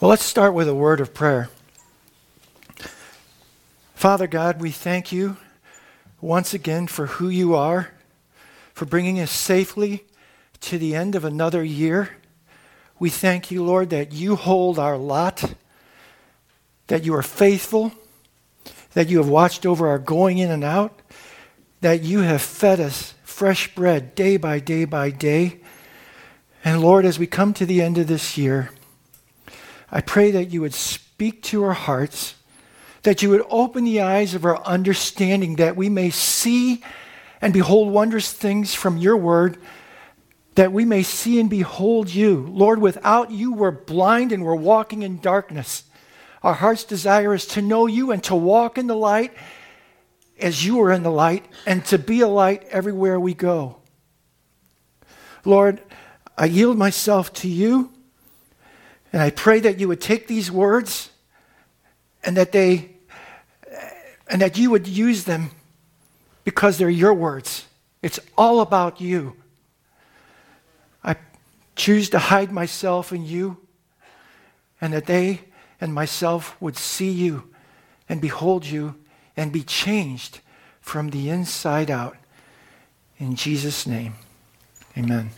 Well, let's start with a word of prayer. Father God, we thank you once again for who you are, for bringing us safely to the end of another year. We thank you, Lord, that you hold our lot, that you are faithful, that you have watched over our going in and out, that you have fed us fresh bread day by day by day. And Lord, as we come to the end of this year, I pray that you would speak to our hearts, that you would open the eyes of our understanding, that we may see and behold wondrous things from your word, that we may see and behold you. Lord, without you, we're blind and we're walking in darkness. Our heart's desire is to know you and to walk in the light as you are in the light and to be a light everywhere we go. Lord, I yield myself to you. And I pray that you would take these words and that they and that you would use them because they're your words. It's all about you. I choose to hide myself in you and that they and myself would see you and behold you and be changed from the inside out. In Jesus' name, amen.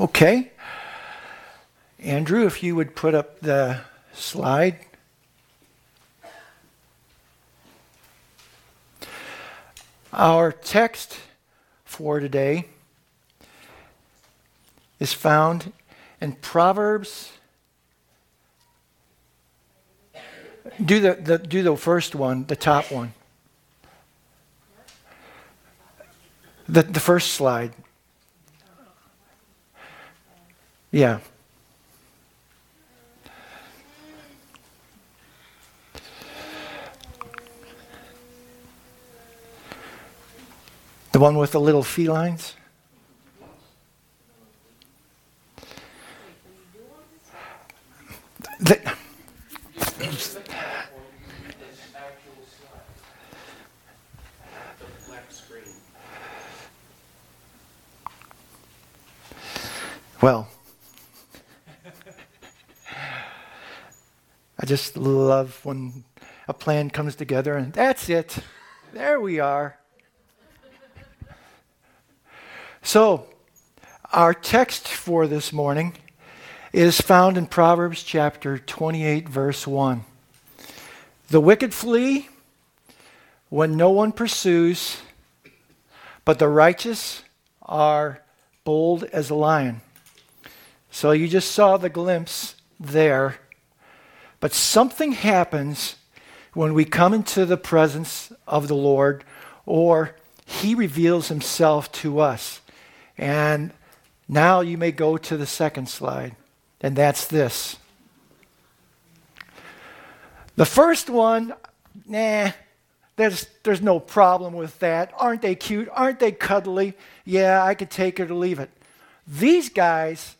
Okay. Andrew, if you would put up the slide. Our text for today is found in Proverbs. Do the, the, do the first one, the top one. The, the first slide. Yeah. One with the little felines? The, well, I just love when a plan comes together and that's it. There we are. So, our text for this morning is found in Proverbs chapter 28, verse 1. The wicked flee when no one pursues, but the righteous are bold as a lion. So you just saw the glimpse there. But something happens when we come into the presence of the Lord or he reveals himself to us. And now you may go to the second slide, and that's this. The first one, nah, there's, there's no problem with that. Aren't they cute? Aren't they cuddly? Yeah, I could take it or leave it. These guys,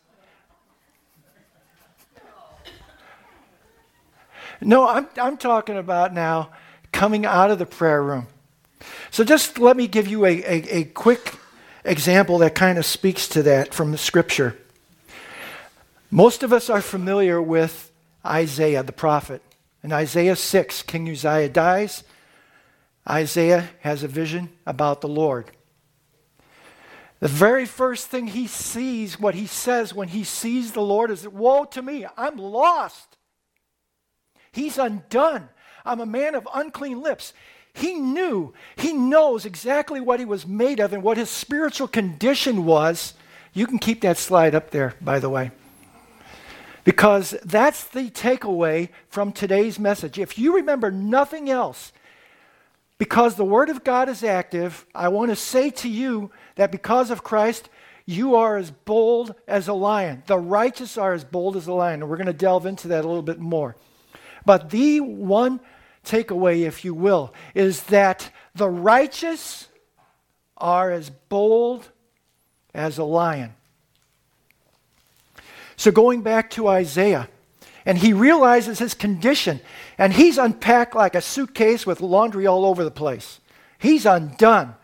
no, I'm, I'm talking about now coming out of the prayer room. So just let me give you a, a, a quick example that kind of speaks to that from the scripture. Most of us are familiar with Isaiah the prophet. In Isaiah 6, King Uzziah dies. Isaiah has a vision about the Lord. The very first thing he sees, what he says when he sees the Lord is, Woe to me, I'm lost. He's undone. I'm a man of unclean lips. He knew, he knows exactly what he was made of and what his spiritual condition was. You can keep that slide up there, by the way. Because that's the takeaway from today's message. If you remember nothing else, because the Word of God is active, I want to say to you that because of Christ, you are as bold as a lion. The righteous are as bold as a lion. And we're going to delve into that a little bit more. But the one takeaway, if you will, is that the righteous are as bold as a lion. So, going back to Isaiah, and he realizes his condition, and he's unpacked like a suitcase with laundry all over the place. He's undone.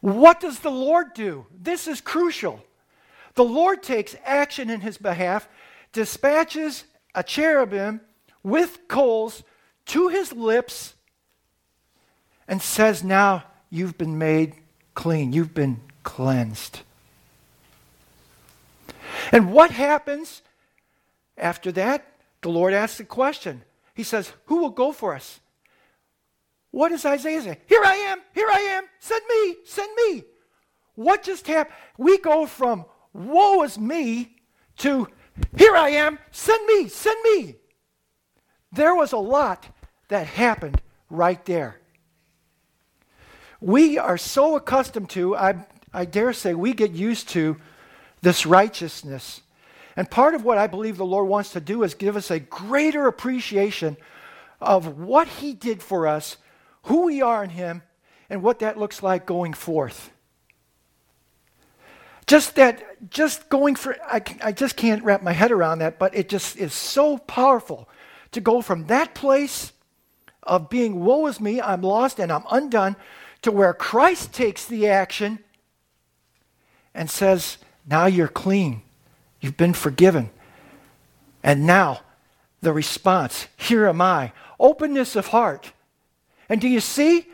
What does the Lord do? This is crucial. the Lord takes action in his behalf, dispatches a cherubim with coals to his lips, and says, Now you've been made clean, you've been cleansed. And what happens after that? The Lord asks a question. He says, Who will go for us? What does Isaiah say? Here I am, here I am, send me, send me. What just happened? We go from woe is me to here I am, send me, send me. There was a lot that happened right there. We are so accustomed to, I, I dare say, we get used to this righteousness. And part of what I believe the Lord wants to do is give us a greater appreciation of what He did for us, who we are in Him, and what that looks like going forth. Just that, just going for, I, I just can't wrap my head around that, but it just is so powerful to go from that place of being, woe is me, I'm lost and I'm undone, to where Christ takes the action and says, now you're clean. You've been forgiven. And now the response, here am I. Openness of heart. And do you see?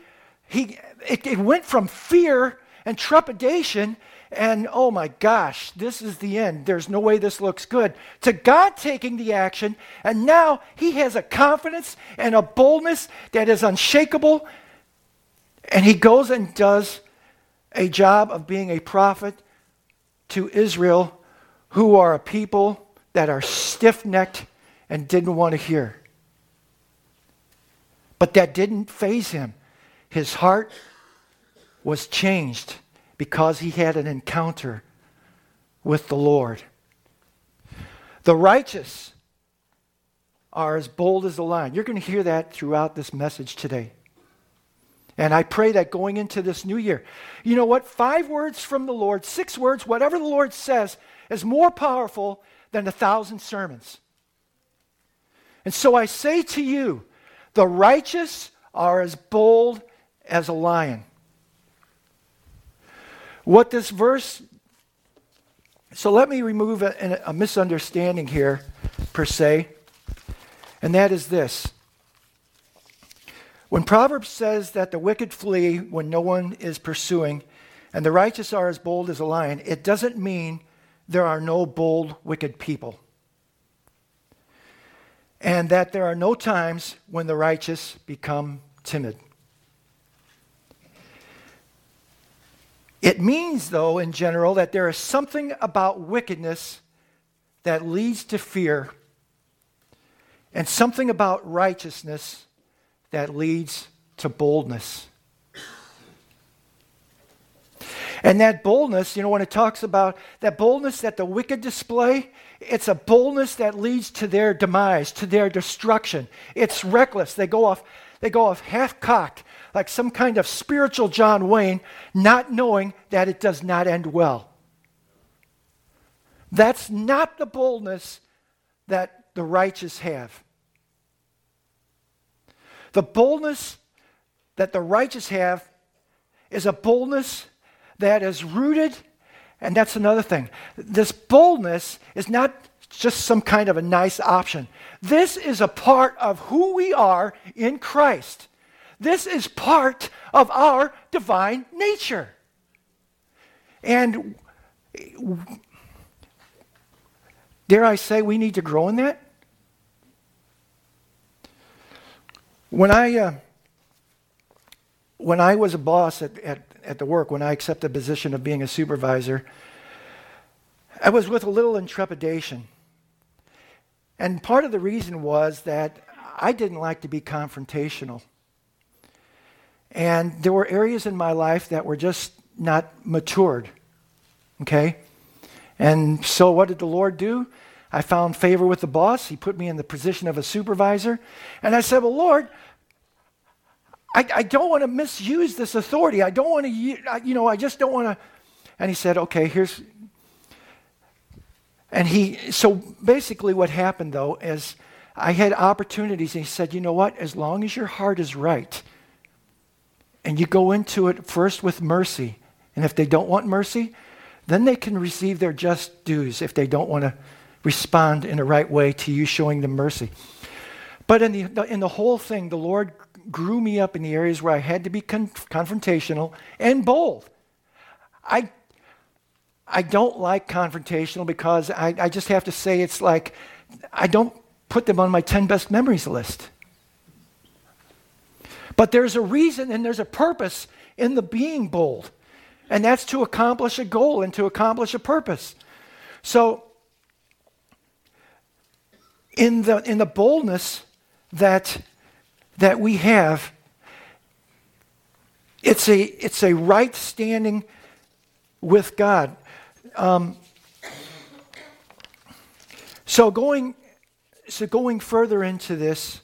He, it, it went from fear and trepidation and oh my gosh, this is the end. There's no way this looks good. To God taking the action, and now he has a confidence and a boldness that is unshakable. And he goes and does a job of being a prophet to Israel, who are a people that are stiff necked and didn't want to hear. But that didn't faze him. His heart was changed because he had an encounter with the Lord. The righteous are as bold as the lion. You're going to hear that throughout this message today. And I pray that going into this new year, you know what? Five words from the Lord, six words, whatever the Lord says, is more powerful than a thousand sermons. And so I say to you, the righteous are as bold as a lion. What this verse, so let me remove a, a misunderstanding here, per se, and that is this. When Proverbs says that the wicked flee when no one is pursuing, and the righteous are as bold as a lion, it doesn't mean there are no bold, wicked people. And that there are no times when the righteous become timid. It means, though, in general, that there is something about wickedness that leads to fear, and something about righteousness that leads to boldness. And that boldness, you know, when it talks about that boldness that the wicked display, it's a boldness that leads to their demise, to their destruction. It's reckless. They go off, they go off half cocked like some kind of spiritual John Wayne, not knowing that it does not end well. That's not the boldness that the righteous have. The boldness that the righteous have is a boldness that is rooted, and that's another thing. This boldness is not just some kind of a nice option. This is a part of who we are in Christ. This is part of our divine nature. And dare I say, we need to grow in that? When I, uh, when I was a boss at, at, at the work, when I accepted the position of being a supervisor, I was with a little intrepidation. And part of the reason was that I didn't like to be confrontational. And there were areas in my life that were just not matured. Okay? And so what did the Lord do? I found favor with the boss. He put me in the position of a supervisor. And I said, Well, Lord, I, I don't want to misuse this authority. I don't want to, you know, I just don't want to. And he said, Okay, here's. And he, so basically what happened though is I had opportunities and he said, You know what? As long as your heart is right, and you go into it first with mercy. And if they don't want mercy, then they can receive their just dues if they don't want to respond in the right way to you showing them mercy. But in the, in the whole thing, the Lord grew me up in the areas where I had to be con- confrontational and bold. I, I don't like confrontational because I, I just have to say it's like I don't put them on my 10 best memories list. But there's a reason and there's a purpose in the being bold, and that's to accomplish a goal and to accomplish a purpose. So, in the, in the boldness that, that we have, it's a, it's a right standing with God. Um, so going so going further into this,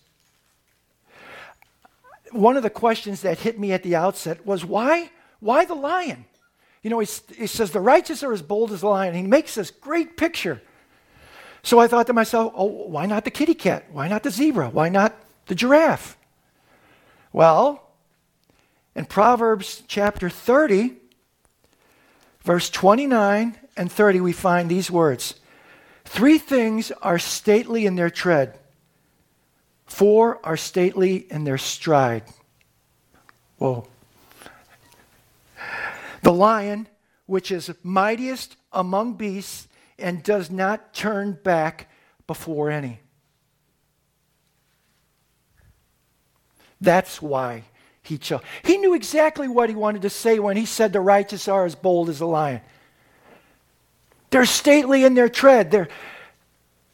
one of the questions that hit me at the outset was why why the lion? You know, he, he says the righteous are as bold as the lion. He makes this great picture. So I thought to myself, oh, why not the kitty cat? Why not the zebra? Why not the giraffe? Well, in Proverbs chapter 30, verse 29 and 30, we find these words Three things are stately in their tread, four are stately in their stride. Whoa. The lion, which is mightiest among beasts and does not turn back before any. That's why he chose. He knew exactly what he wanted to say when he said the righteous are as bold as a lion. They're stately in their tread. They're,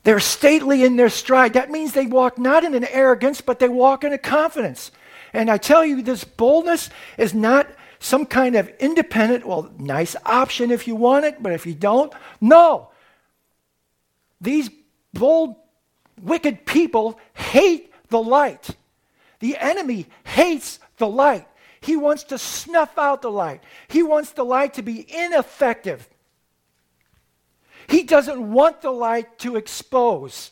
they're stately in their stride. That means they walk not in an arrogance, but they walk in a confidence. And I tell you, this boldness is not some kind of independent, well, nice option if you want it, but if you don't, no. These bold, wicked people hate the light. The enemy hates the light. He wants to snuff out the light. He wants the light to be ineffective. He doesn't want the light to expose.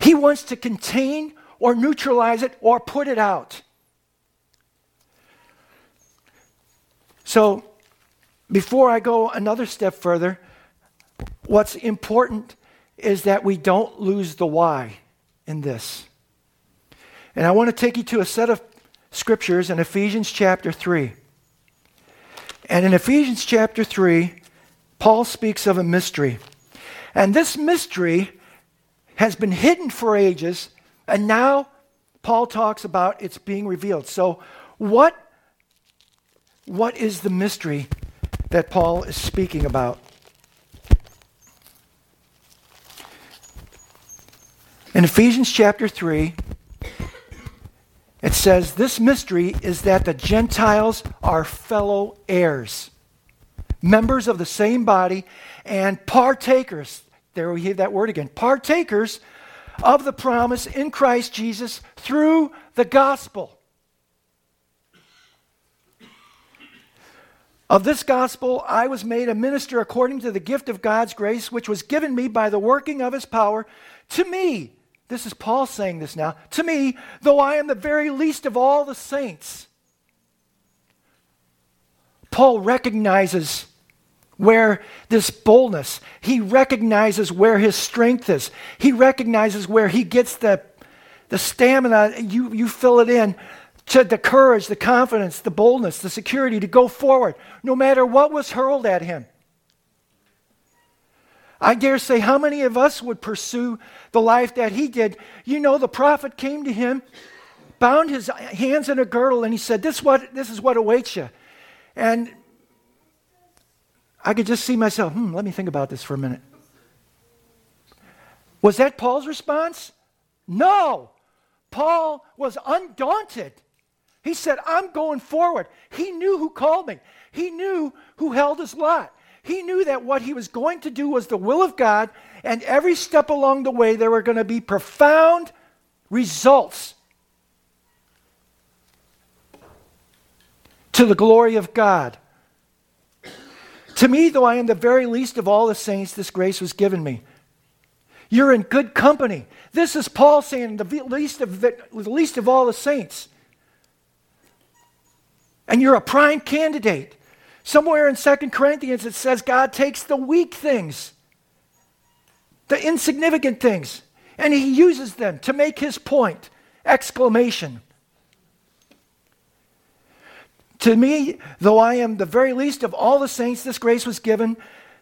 He wants to contain or neutralize it or put it out. So, before I go another step further, what's important is that we don't lose the why in this. And I want to take you to a set of scriptures in Ephesians chapter 3. And in Ephesians chapter 3, Paul speaks of a mystery. And this mystery has been hidden for ages, and now Paul talks about it's being revealed. So, what, what is the mystery that Paul is speaking about? In Ephesians chapter 3, it says, This mystery is that the Gentiles are fellow heirs, members of the same body, and partakers. There we hear that word again partakers of the promise in Christ Jesus through the gospel. Of this gospel, I was made a minister according to the gift of God's grace, which was given me by the working of his power to me this is Paul saying this now. To me, though I am the very least of all the saints, Paul recognizes where this boldness, he recognizes where his strength is. He recognizes where he gets the, the stamina, you, you fill it in, to the courage, the confidence, the boldness, the security to go forward, no matter what was hurled at him. I dare say, how many of us would pursue the life that he did? You know, the prophet came to him, bound his hands in a girdle, and he said, This, what, this is what awaits you. And I could just see myself, hmm, let me think about this for a minute. Was that Paul's response? No. Paul was undaunted. He said, I'm going forward. He knew who called me, he knew who held his lot. He knew that what he was going to do was the will of God, and every step along the way, there were going to be profound results to the glory of God. To me, though I am the very least of all the saints, this grace was given me. You're in good company. This is Paul saying, the least of, the least of all the saints. And you're a prime candidate. Somewhere in 2 Corinthians it says God takes the weak things, the insignificant things, and he uses them to make his point. Exclamation. To me, though I am the very least of all the saints, this grace was given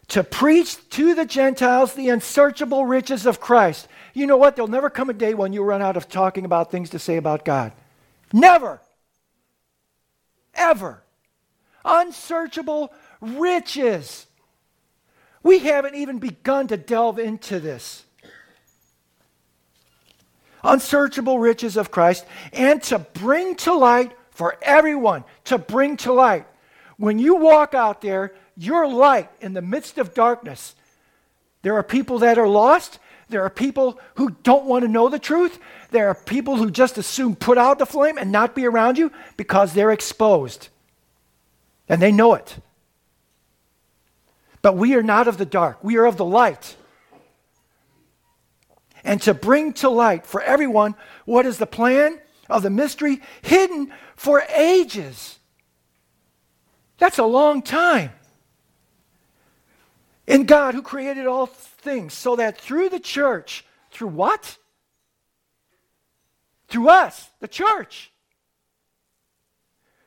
to preach to the Gentiles the unsearchable riches of Christ. You know what? There'll never come a day when you run out of talking about things to say about God. Never. Ever. Unsearchable riches. We haven't even begun to delve into this. Unsearchable riches of Christ and to bring to light for everyone to bring to light. When you walk out there, you're light in the midst of darkness. There are people that are lost. There are people who don't want to know the truth. There are people who just assume put out the flame and not be around you because they're exposed. And they know it. But we are not of the dark, we are of the light. And to bring to light for everyone what is the plan of the mystery hidden for ages. That's a long time. In God who created all things, so that through the church, through what? Through us, the church,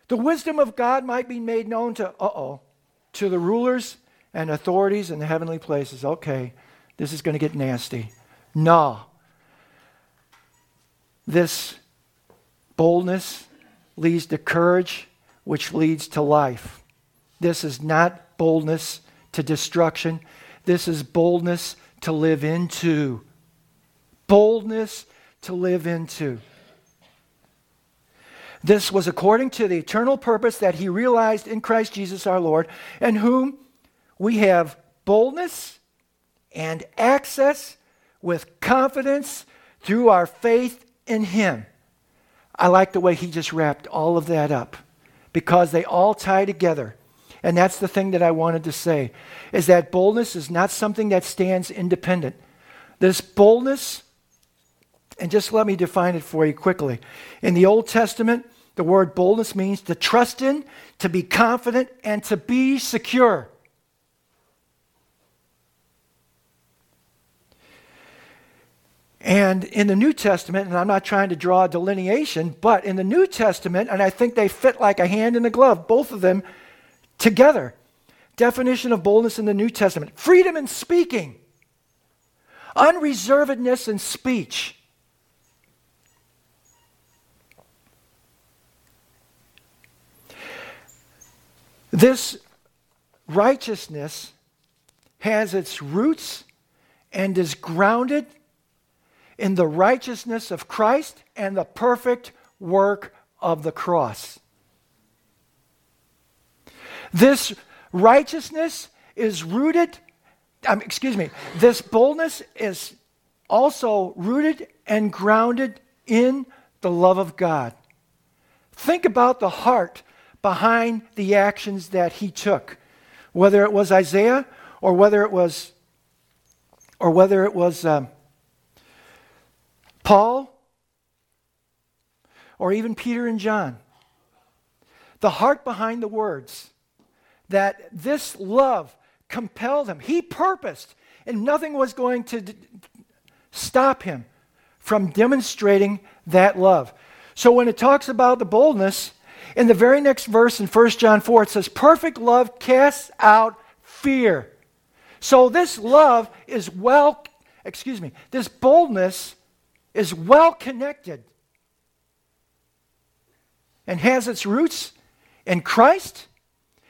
the wisdom of God might be made known to, uh oh, to the rulers and authorities in the heavenly places. Okay, this is going to get nasty. No. This boldness leads to courage, which leads to life. This is not boldness to destruction. This is boldness to live into. Boldness to live into. This was according to the eternal purpose that he realized in Christ Jesus our Lord, and whom we have boldness and access with confidence through our faith in him. I like the way he just wrapped all of that up because they all tie together. And that's the thing that I wanted to say is that boldness is not something that stands independent. This boldness, and just let me define it for you quickly. In the Old Testament, the word boldness means to trust in, to be confident, and to be secure. And in the New Testament, and I'm not trying to draw a delineation, but in the New Testament, and I think they fit like a hand in a glove, both of them together. Definition of boldness in the New Testament freedom in speaking, unreservedness in speech. This righteousness has its roots and is grounded in the righteousness of Christ and the perfect work of the cross. This righteousness is rooted, um, excuse me, this boldness is also rooted and grounded in the love of God. Think about the heart behind the actions that he took, whether it was Isaiah or whether it was, or whether it was um, Paul, or even Peter and John. The heart behind the words that this love compelled him. He purposed, and nothing was going to d- stop him from demonstrating that love. So when it talks about the boldness, in the very next verse in 1 John 4, it says, Perfect love casts out fear. So this love is well, excuse me, this boldness is well connected and has its roots in Christ,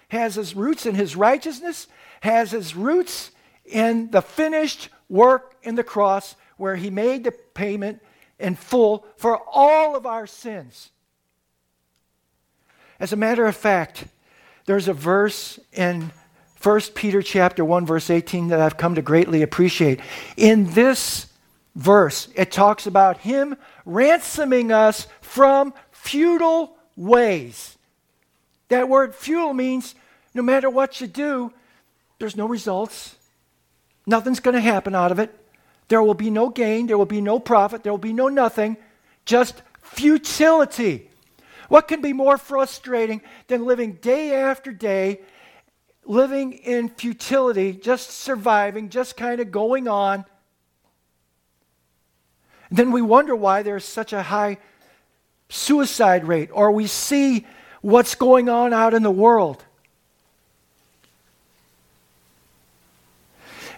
has its roots in his righteousness, has its roots in the finished work in the cross where he made the payment in full for all of our sins. As a matter of fact, there's a verse in 1 Peter chapter 1 verse 18 that I've come to greatly appreciate. In this verse, it talks about him ransoming us from futile ways. That word futile means no matter what you do, there's no results. Nothing's going to happen out of it. There will be no gain, there will be no profit, there will be no nothing, just futility. What can be more frustrating than living day after day, living in futility, just surviving, just kind of going on? And then we wonder why there's such a high suicide rate, or we see what's going on out in the world.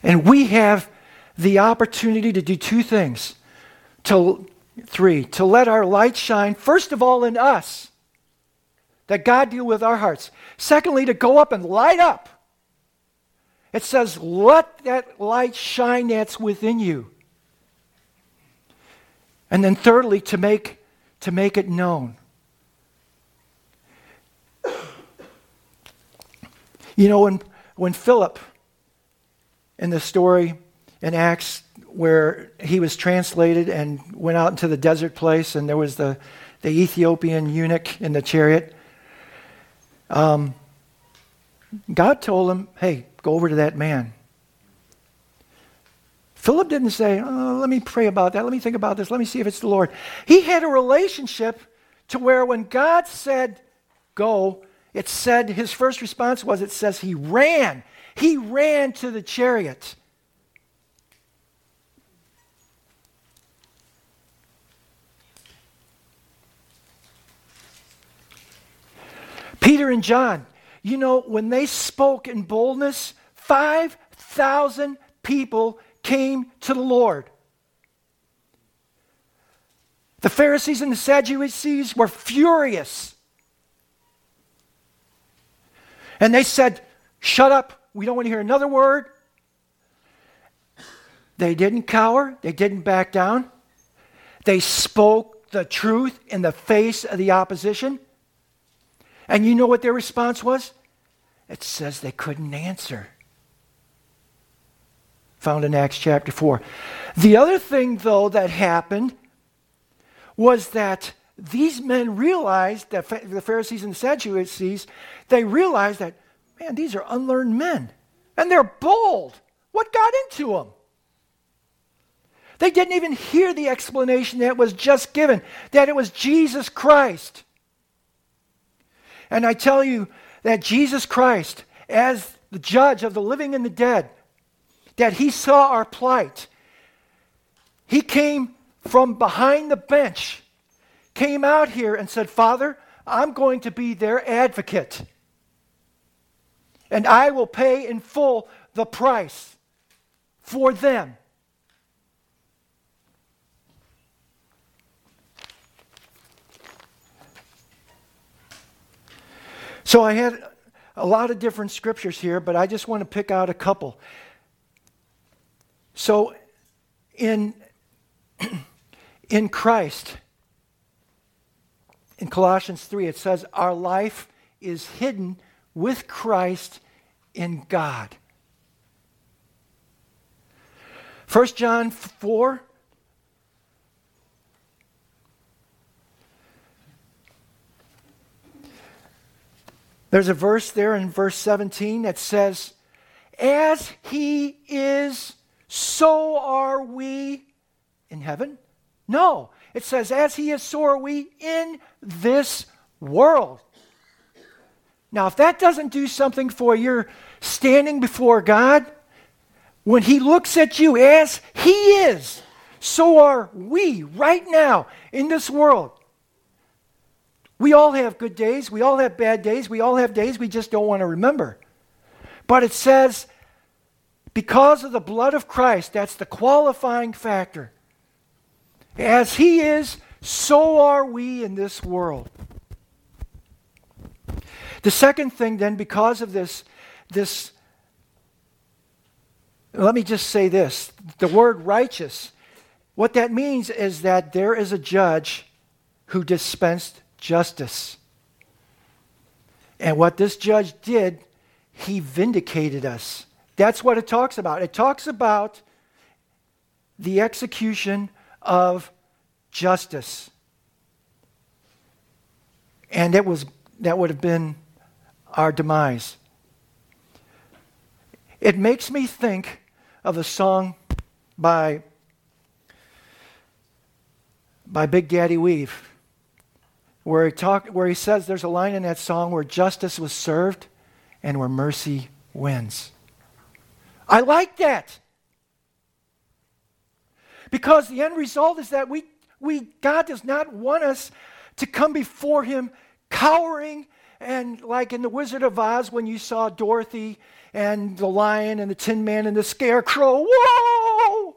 And we have the opportunity to do two things. To three, to let our light shine first of all in us. That God deal with our hearts. Secondly, to go up and light up. It says, let that light shine that's within you. And then thirdly, to make, to make it known. You know, when, when Philip, in the story in Acts, where he was translated and went out into the desert place, and there was the, the Ethiopian eunuch in the chariot, um, God told him, hey, go over to that man. Philip didn't say, oh, let me pray about that. Let me think about this. Let me see if it's the Lord. He had a relationship to where when God said, go, it said, his first response was, it says he ran. He ran to the chariot. Peter and John, you know, when they spoke in boldness, 5,000 people came to the Lord. The Pharisees and the Sadducees were furious. And they said, Shut up. We don't want to hear another word. They didn't cower, they didn't back down. They spoke the truth in the face of the opposition. And you know what their response was? It says they couldn't answer. Found in Acts chapter 4. The other thing, though, that happened was that these men realized that the Pharisees and the Sadducees, they realized that, man, these are unlearned men. And they're bold. What got into them? They didn't even hear the explanation that was just given that it was Jesus Christ. And I tell you that Jesus Christ, as the judge of the living and the dead, that he saw our plight. He came from behind the bench, came out here and said, Father, I'm going to be their advocate. And I will pay in full the price for them. So I had a lot of different scriptures here, but I just want to pick out a couple. So in, in Christ, in Colossians 3, it says, Our life is hidden with Christ in God. 1 John 4, There's a verse there in verse 17 that says, As he is, so are we in heaven? No. It says, As he is, so are we in this world. Now, if that doesn't do something for your standing before God, when he looks at you as he is, so are we right now in this world. We all have good days. We all have bad days. We all have days we just don't want to remember. But it says, because of the blood of Christ, that's the qualifying factor. As He is, so are we in this world. The second thing, then, because of this, this, let me just say this the word righteous, what that means is that there is a judge who dispensed justice. And what this judge did, he vindicated us. That's what it talks about. It talks about the execution of justice. And it was that would have been our demise. It makes me think of a song by by Big Daddy Weave where he, talk, where he says there's a line in that song where justice was served and where mercy wins. I like that. Because the end result is that we, we, God does not want us to come before Him cowering and like in The Wizard of Oz when you saw Dorothy and the lion and the Tin Man and the scarecrow. Whoa!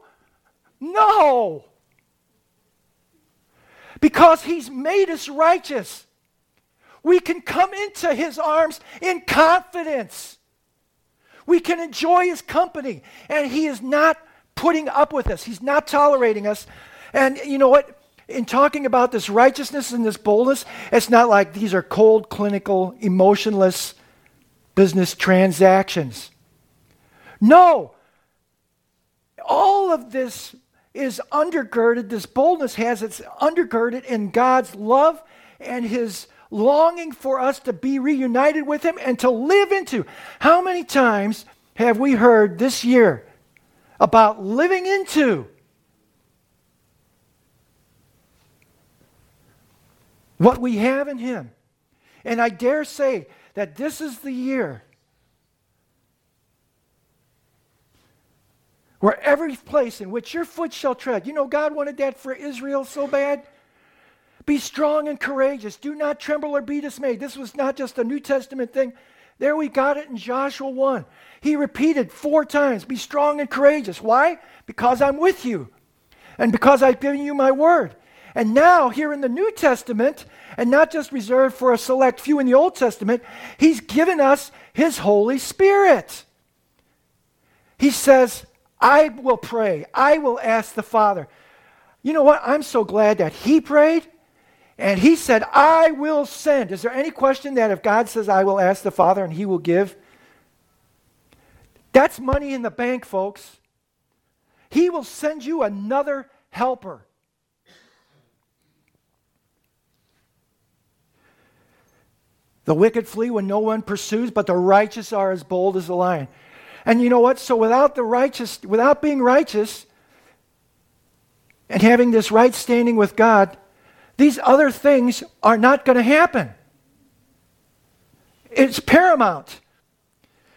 No! Because He's made us righteous. We can come into His arms in confidence. We can enjoy His company. And He is not putting up with us, He's not tolerating us. And you know what? In talking about this righteousness and this boldness, it's not like these are cold, clinical, emotionless business transactions. No. All of this is undergirded, this boldness has its undergirded in God's love and His longing for us to be reunited with Him and to live into. How many times have we heard this year about living into what we have in Him? And I dare say that this is the year where every place in which your foot shall tread, you know, God wanted that for Israel so bad. Be strong and courageous. Do not tremble or be dismayed. This was not just a New Testament thing. There we got it in Joshua 1. He repeated four times Be strong and courageous. Why? Because I'm with you and because I've given you my word. And now, here in the New Testament, and not just reserved for a select few in the Old Testament, He's given us His Holy Spirit. He says, I will pray. I will ask the Father. You know what? I'm so glad that he prayed and he said, I will send. Is there any question that if God says, I will ask the Father and he will give? That's money in the bank, folks. He will send you another helper. The wicked flee when no one pursues, but the righteous are as bold as a lion. And you know what? So without the righteous, without being righteous and having this right standing with God, these other things are not going to happen. It's paramount.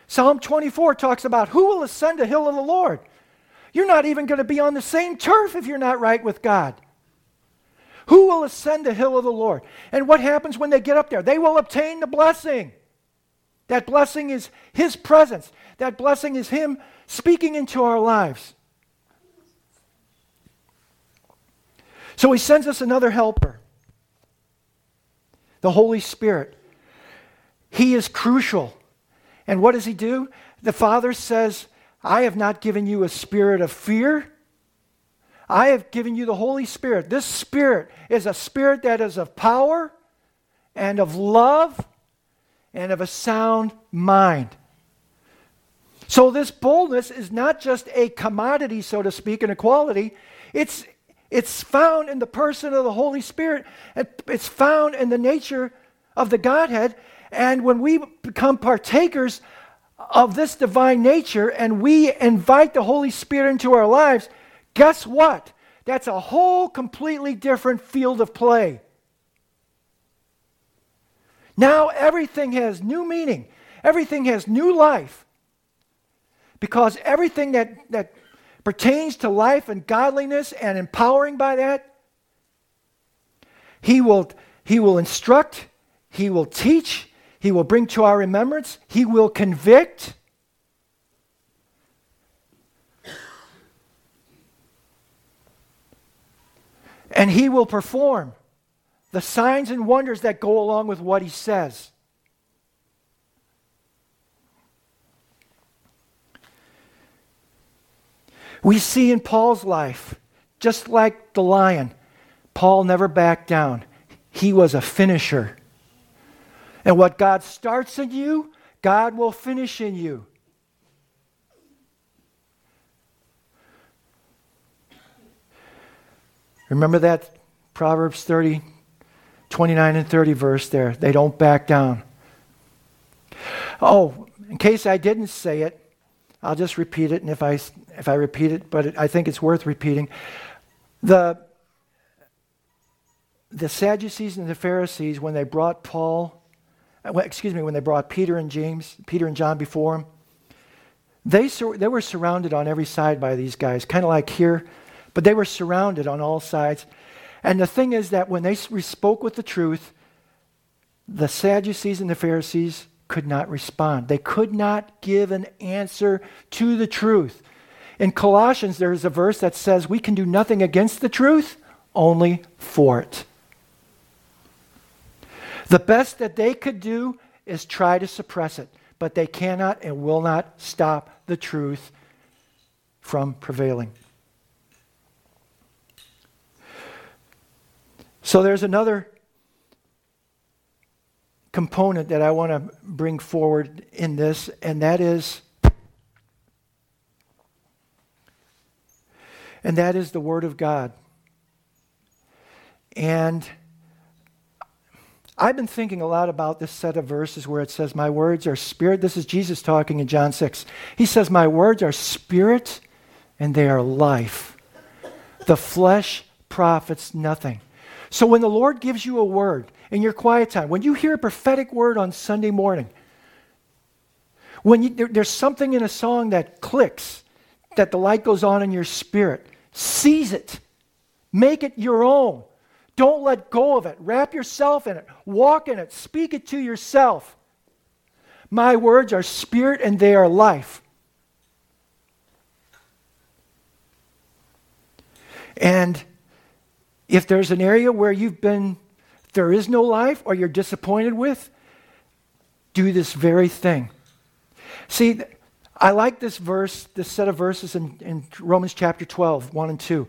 Psalm 24 talks about who will ascend the hill of the Lord. You're not even going to be on the same turf if you're not right with God. Who will ascend the hill of the Lord? And what happens when they get up there? They will obtain the blessing. That blessing is His presence. That blessing is Him speaking into our lives. So He sends us another helper, the Holy Spirit. He is crucial. And what does He do? The Father says, I have not given you a spirit of fear. I have given you the Holy Spirit. This Spirit is a spirit that is of power and of love and of a sound mind. So, this boldness is not just a commodity, so to speak, an equality. It's, it's found in the person of the Holy Spirit, it's found in the nature of the Godhead. And when we become partakers of this divine nature and we invite the Holy Spirit into our lives, guess what? That's a whole completely different field of play. Now everything has new meaning, everything has new life. Because everything that, that pertains to life and godliness and empowering by that, he will, he will instruct, he will teach, he will bring to our remembrance, he will convict. And he will perform the signs and wonders that go along with what he says. We see in Paul's life, just like the lion, Paul never backed down. He was a finisher. And what God starts in you, God will finish in you. Remember that Proverbs 30 29 and 30 verse there. They don't back down. Oh, in case I didn't say it, I'll just repeat it. And if I, if I repeat it, but it, I think it's worth repeating. The, the Sadducees and the Pharisees, when they brought Paul, uh, excuse me, when they brought Peter and James, Peter and John before him, they, they were surrounded on every side by these guys, kind of like here, but they were surrounded on all sides. And the thing is that when they spoke with the truth, the Sadducees and the Pharisees could not respond. They could not give an answer to the truth. In Colossians, there is a verse that says, We can do nothing against the truth, only for it. The best that they could do is try to suppress it, but they cannot and will not stop the truth from prevailing. So there's another component that I want to bring forward in this, and that is and that is the word of God. And I've been thinking a lot about this set of verses where it says, My words are spirit. This is Jesus talking in John 6. He says, My words are spirit and they are life. The flesh profits nothing. So when the Lord gives you a word in your quiet time, when you hear a prophetic word on Sunday morning, when you, there, there's something in a song that clicks, that the light goes on in your spirit, seize it, make it your own. Don't let go of it. Wrap yourself in it. Walk in it. Speak it to yourself. My words are spirit and they are life. And if there's an area where you've been, there is no life or you're disappointed with, do this very thing. See, I like this verse, this set of verses in, in Romans chapter 12, 1 and 2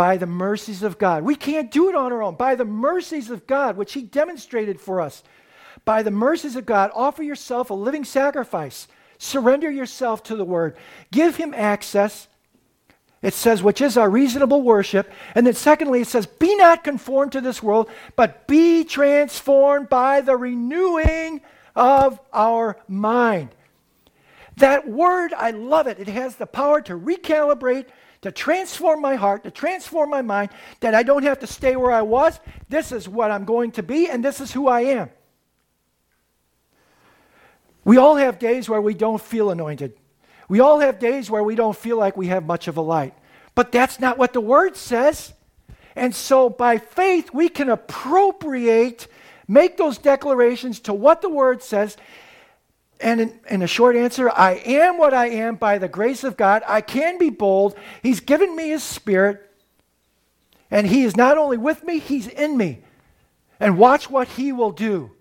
by the mercies of God. We can't do it on our own. By the mercies of God, which He demonstrated for us. By the mercies of God, offer yourself a living sacrifice. Surrender yourself to the Word. Give Him access. It says, which is our reasonable worship. And then, secondly, it says, be not conformed to this world, but be transformed by the renewing of our mind. That word, I love it. It has the power to recalibrate to transform my heart, to transform my mind, that I don't have to stay where I was. This is what I'm going to be, and this is who I am. We all have days where we don't feel anointed. We all have days where we don't feel like we have much of a light. But that's not what the Word says. And so by faith, we can appropriate, make those declarations to what the Word says, and in, in, a short answer, I am what I am by the grace of God. I can be bold. He's given me His Spirit. And He is not only with me, He's in me. And watch what He will do.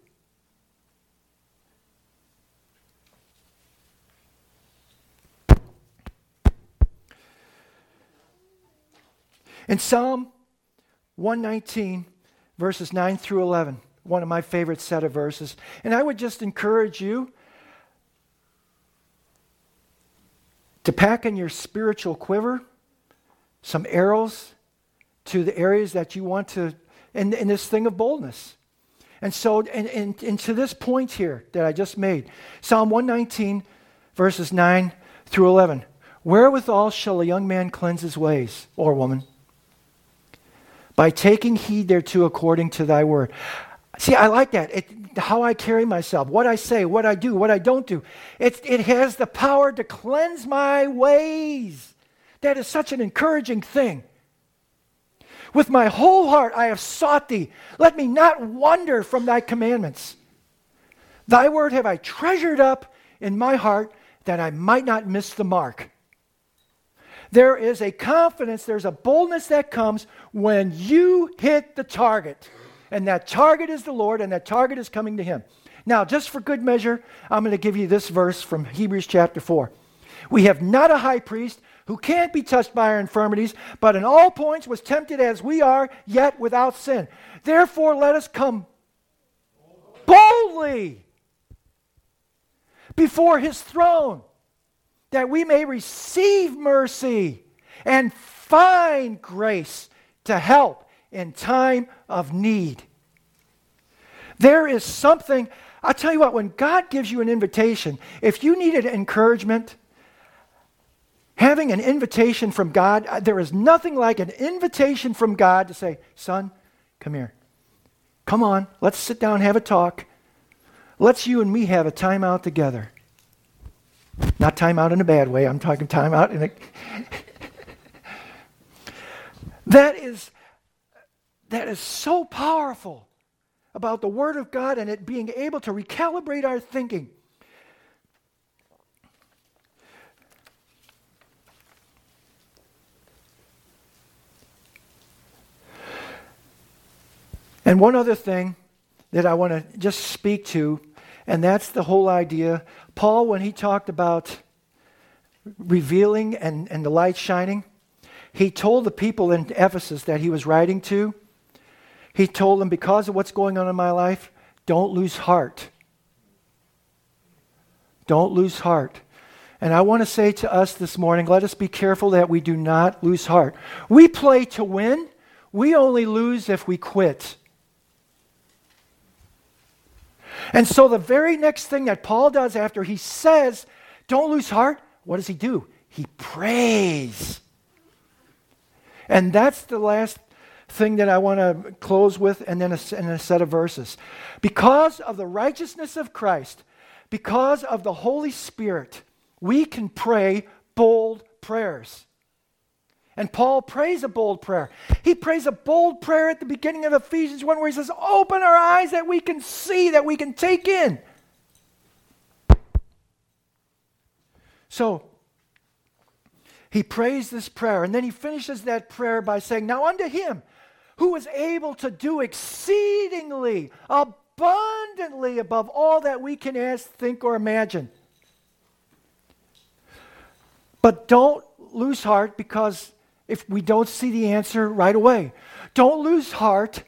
In Psalm 119, verses 9 through 11, one of my favorite set of verses. And I would just encourage you to pack in your spiritual quiver some arrows to the areas that you want to, in, in this thing of boldness. And so, and, and, and to this point here that I just made, Psalm 119, verses 9 through 11. Wherewithal shall a young man cleanse his ways, or woman? By taking heed thereto according to thy word. See, I like that. It, how I carry myself, what I say, what I do, what I don't do. It, it has the power to cleanse my ways. That is such an encouraging thing. With my whole heart I have sought thee. Let me not wander from thy commandments. Thy word have I treasured up in my heart that I might not miss the mark. There is a confidence, there's a boldness that comes when you hit the target and that target is the Lord, and that target is coming to Him. Now, just for good measure, I'm going to give you this verse from Hebrews chapter 4. We have not a high priest who can't be touched by our infirmities, but in all points was tempted as we are, yet without sin. Therefore, let us come boldly before his throne, that we may receive mercy and find grace to help in time of need. There is something, I'll tell you what, when God gives you an invitation, if you needed encouragement, having an invitation from God, uh, there is nothing like an invitation from God to say, Son, come here. Come on, let's sit down have a talk. Let's you and me have a time out together. Not time out in a bad way, I'm talking time out in a. that is that is so powerful about the Word of God and it being able to recalibrate our thinking. And one other thing that I want to just speak to, and that's the whole idea. Paul, when he talked about revealing and, and the light shining, he told the people in Ephesus that he was writing to, he told them, because of what's going on in my life, don't lose heart. Don't lose heart. And I want to say to us this morning, let us be careful that we do not lose heart. We play to win, we only lose if we quit. And so, the very next thing that Paul does after he says, Don't lose heart, what does he do? He prays. And that's the last thing that I want to close with, and then a, and a set of verses. Because of the righteousness of Christ, because of the Holy Spirit, we can pray bold prayers. And Paul prays a bold prayer. He prays a bold prayer at the beginning of Ephesians 1 where he says, Open our eyes that we can see, that we can take in. So, he prays this prayer, and then he finishes that prayer by saying, Now unto him who is able to do exceedingly, abundantly above all that we can ask, think, or imagine. But don't lose heart because if we don't see the answer right away. Don't lose heart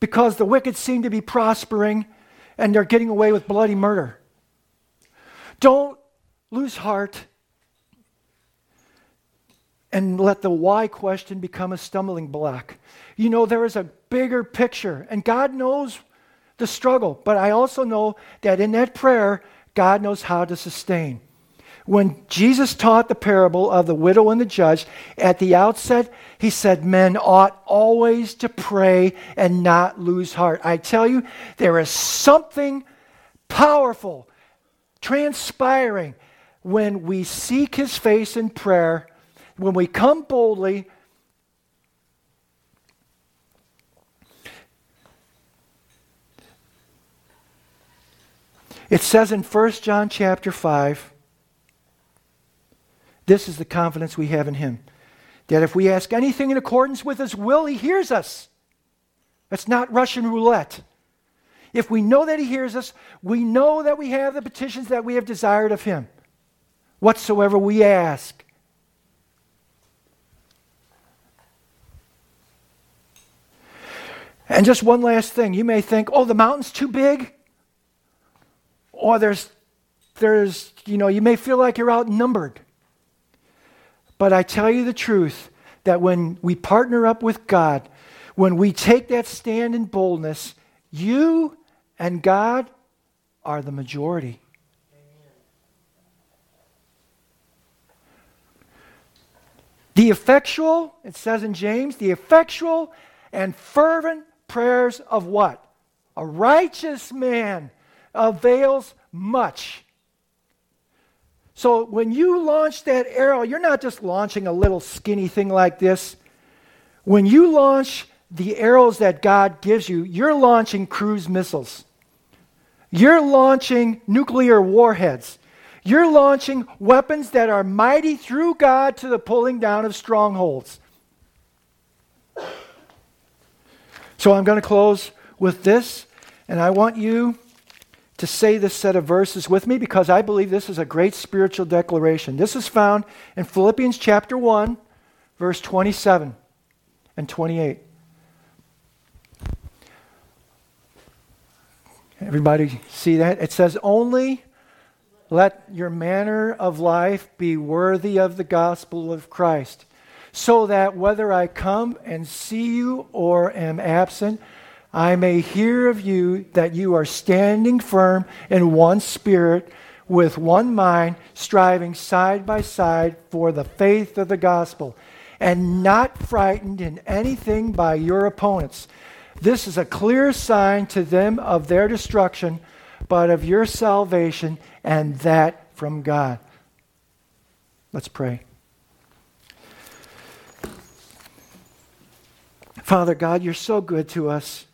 because the wicked seem to be prospering and they're getting away with bloody murder. Don't lose heart and let the why question become a stumbling block. You know, there is a bigger picture, and God knows the struggle, but I also know that in that prayer, God knows how to sustain. When Jesus taught the parable of the widow and the judge, at the outset, he said, Men ought always to pray and not lose heart. I tell you, there is something powerful transpiring when we seek his face in prayer, when we come boldly. It says in 1 John chapter 5, this is the confidence we have in Him. That if we ask anything in accordance with His will, He hears us. That's not Russian roulette. If we know that He hears us, we know that we have the petitions that we have desired of Him, whatsoever we ask. And just one last thing. You may think, oh, the mountain's too big. Or there's, there's, you know, you may feel like you're outnumbered. But I tell you the truth that when we partner up with God, when we take that stand in boldness, you and God are the majority. The effectual, it says in James, the effectual and fervent prayers of what? A righteous man avails much. So when you launch that arrow, you're not just launching a little skinny thing like this. When you launch the arrows that God gives you, you're launching cruise missiles. You're launching nuclear warheads. You're launching weapons that are mighty through God to the pulling down of strongholds. So I'm going to close with this, and I want you to say this set of verses with me because I believe this is a great spiritual declaration. This is found in Philippians chapter 1, verse 27 and 28. Everybody see that? It says, Only let your manner of life be worthy of the gospel of Christ, so that whether I come and see you or am absent, I may hear of you that you are standing firm in one spirit, with one mind, striving side by side for the faith of the gospel, and not frightened in anything by your opponents, This is a clear sign to them of their destruction, but of your salvation, and that from God. Let's pray. Father God, you're so good to us.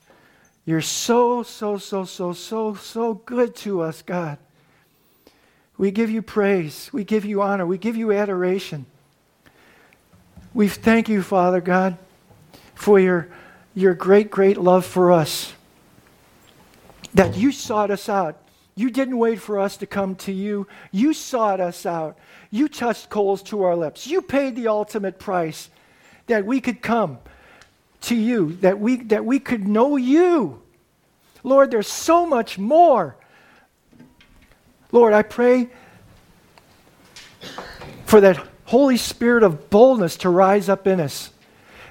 You're so, so, so, so, so, so good to us, God. We give you praise. We give you honor. We give you adoration. We thank you, Father God, for your, your great, great love for us. That you sought us out. You didn't wait for us to come to you. You sought us out. You touched coals to our lips. You paid the ultimate price that we could come to you, that we, that we could know you. Lord, there's so much more. Lord, I pray for that Holy Spirit of boldness to rise up in us.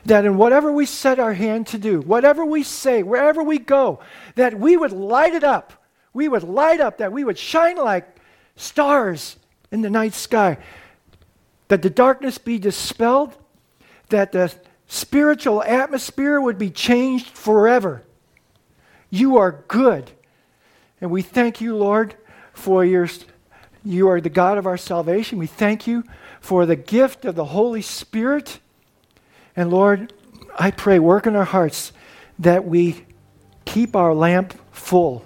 That in whatever we set our hand to do, whatever we say, wherever we go, that we would light it up. We would light up, that we would shine like stars in the night sky. That the darkness be dispelled, that the spiritual atmosphere would be changed forever. You are good. And we thank you, Lord, for your you are the God of our salvation. We thank you for the gift of the Holy Spirit. And Lord, I pray, work in our hearts that we keep our lamp full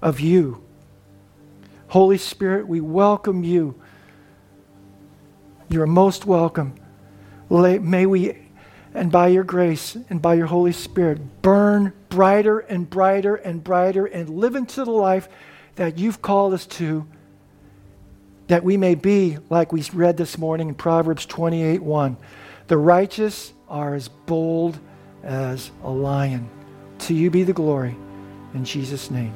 of you. Holy Spirit, we welcome you. You're most welcome. May we, and by your grace and by your Holy Spirit, burn brighter and brighter and brighter and live into the life that you've called us to, that we may be, like we read this morning in Proverbs 28 1. The righteous are as bold as a lion. To you be the glory. In Jesus' name.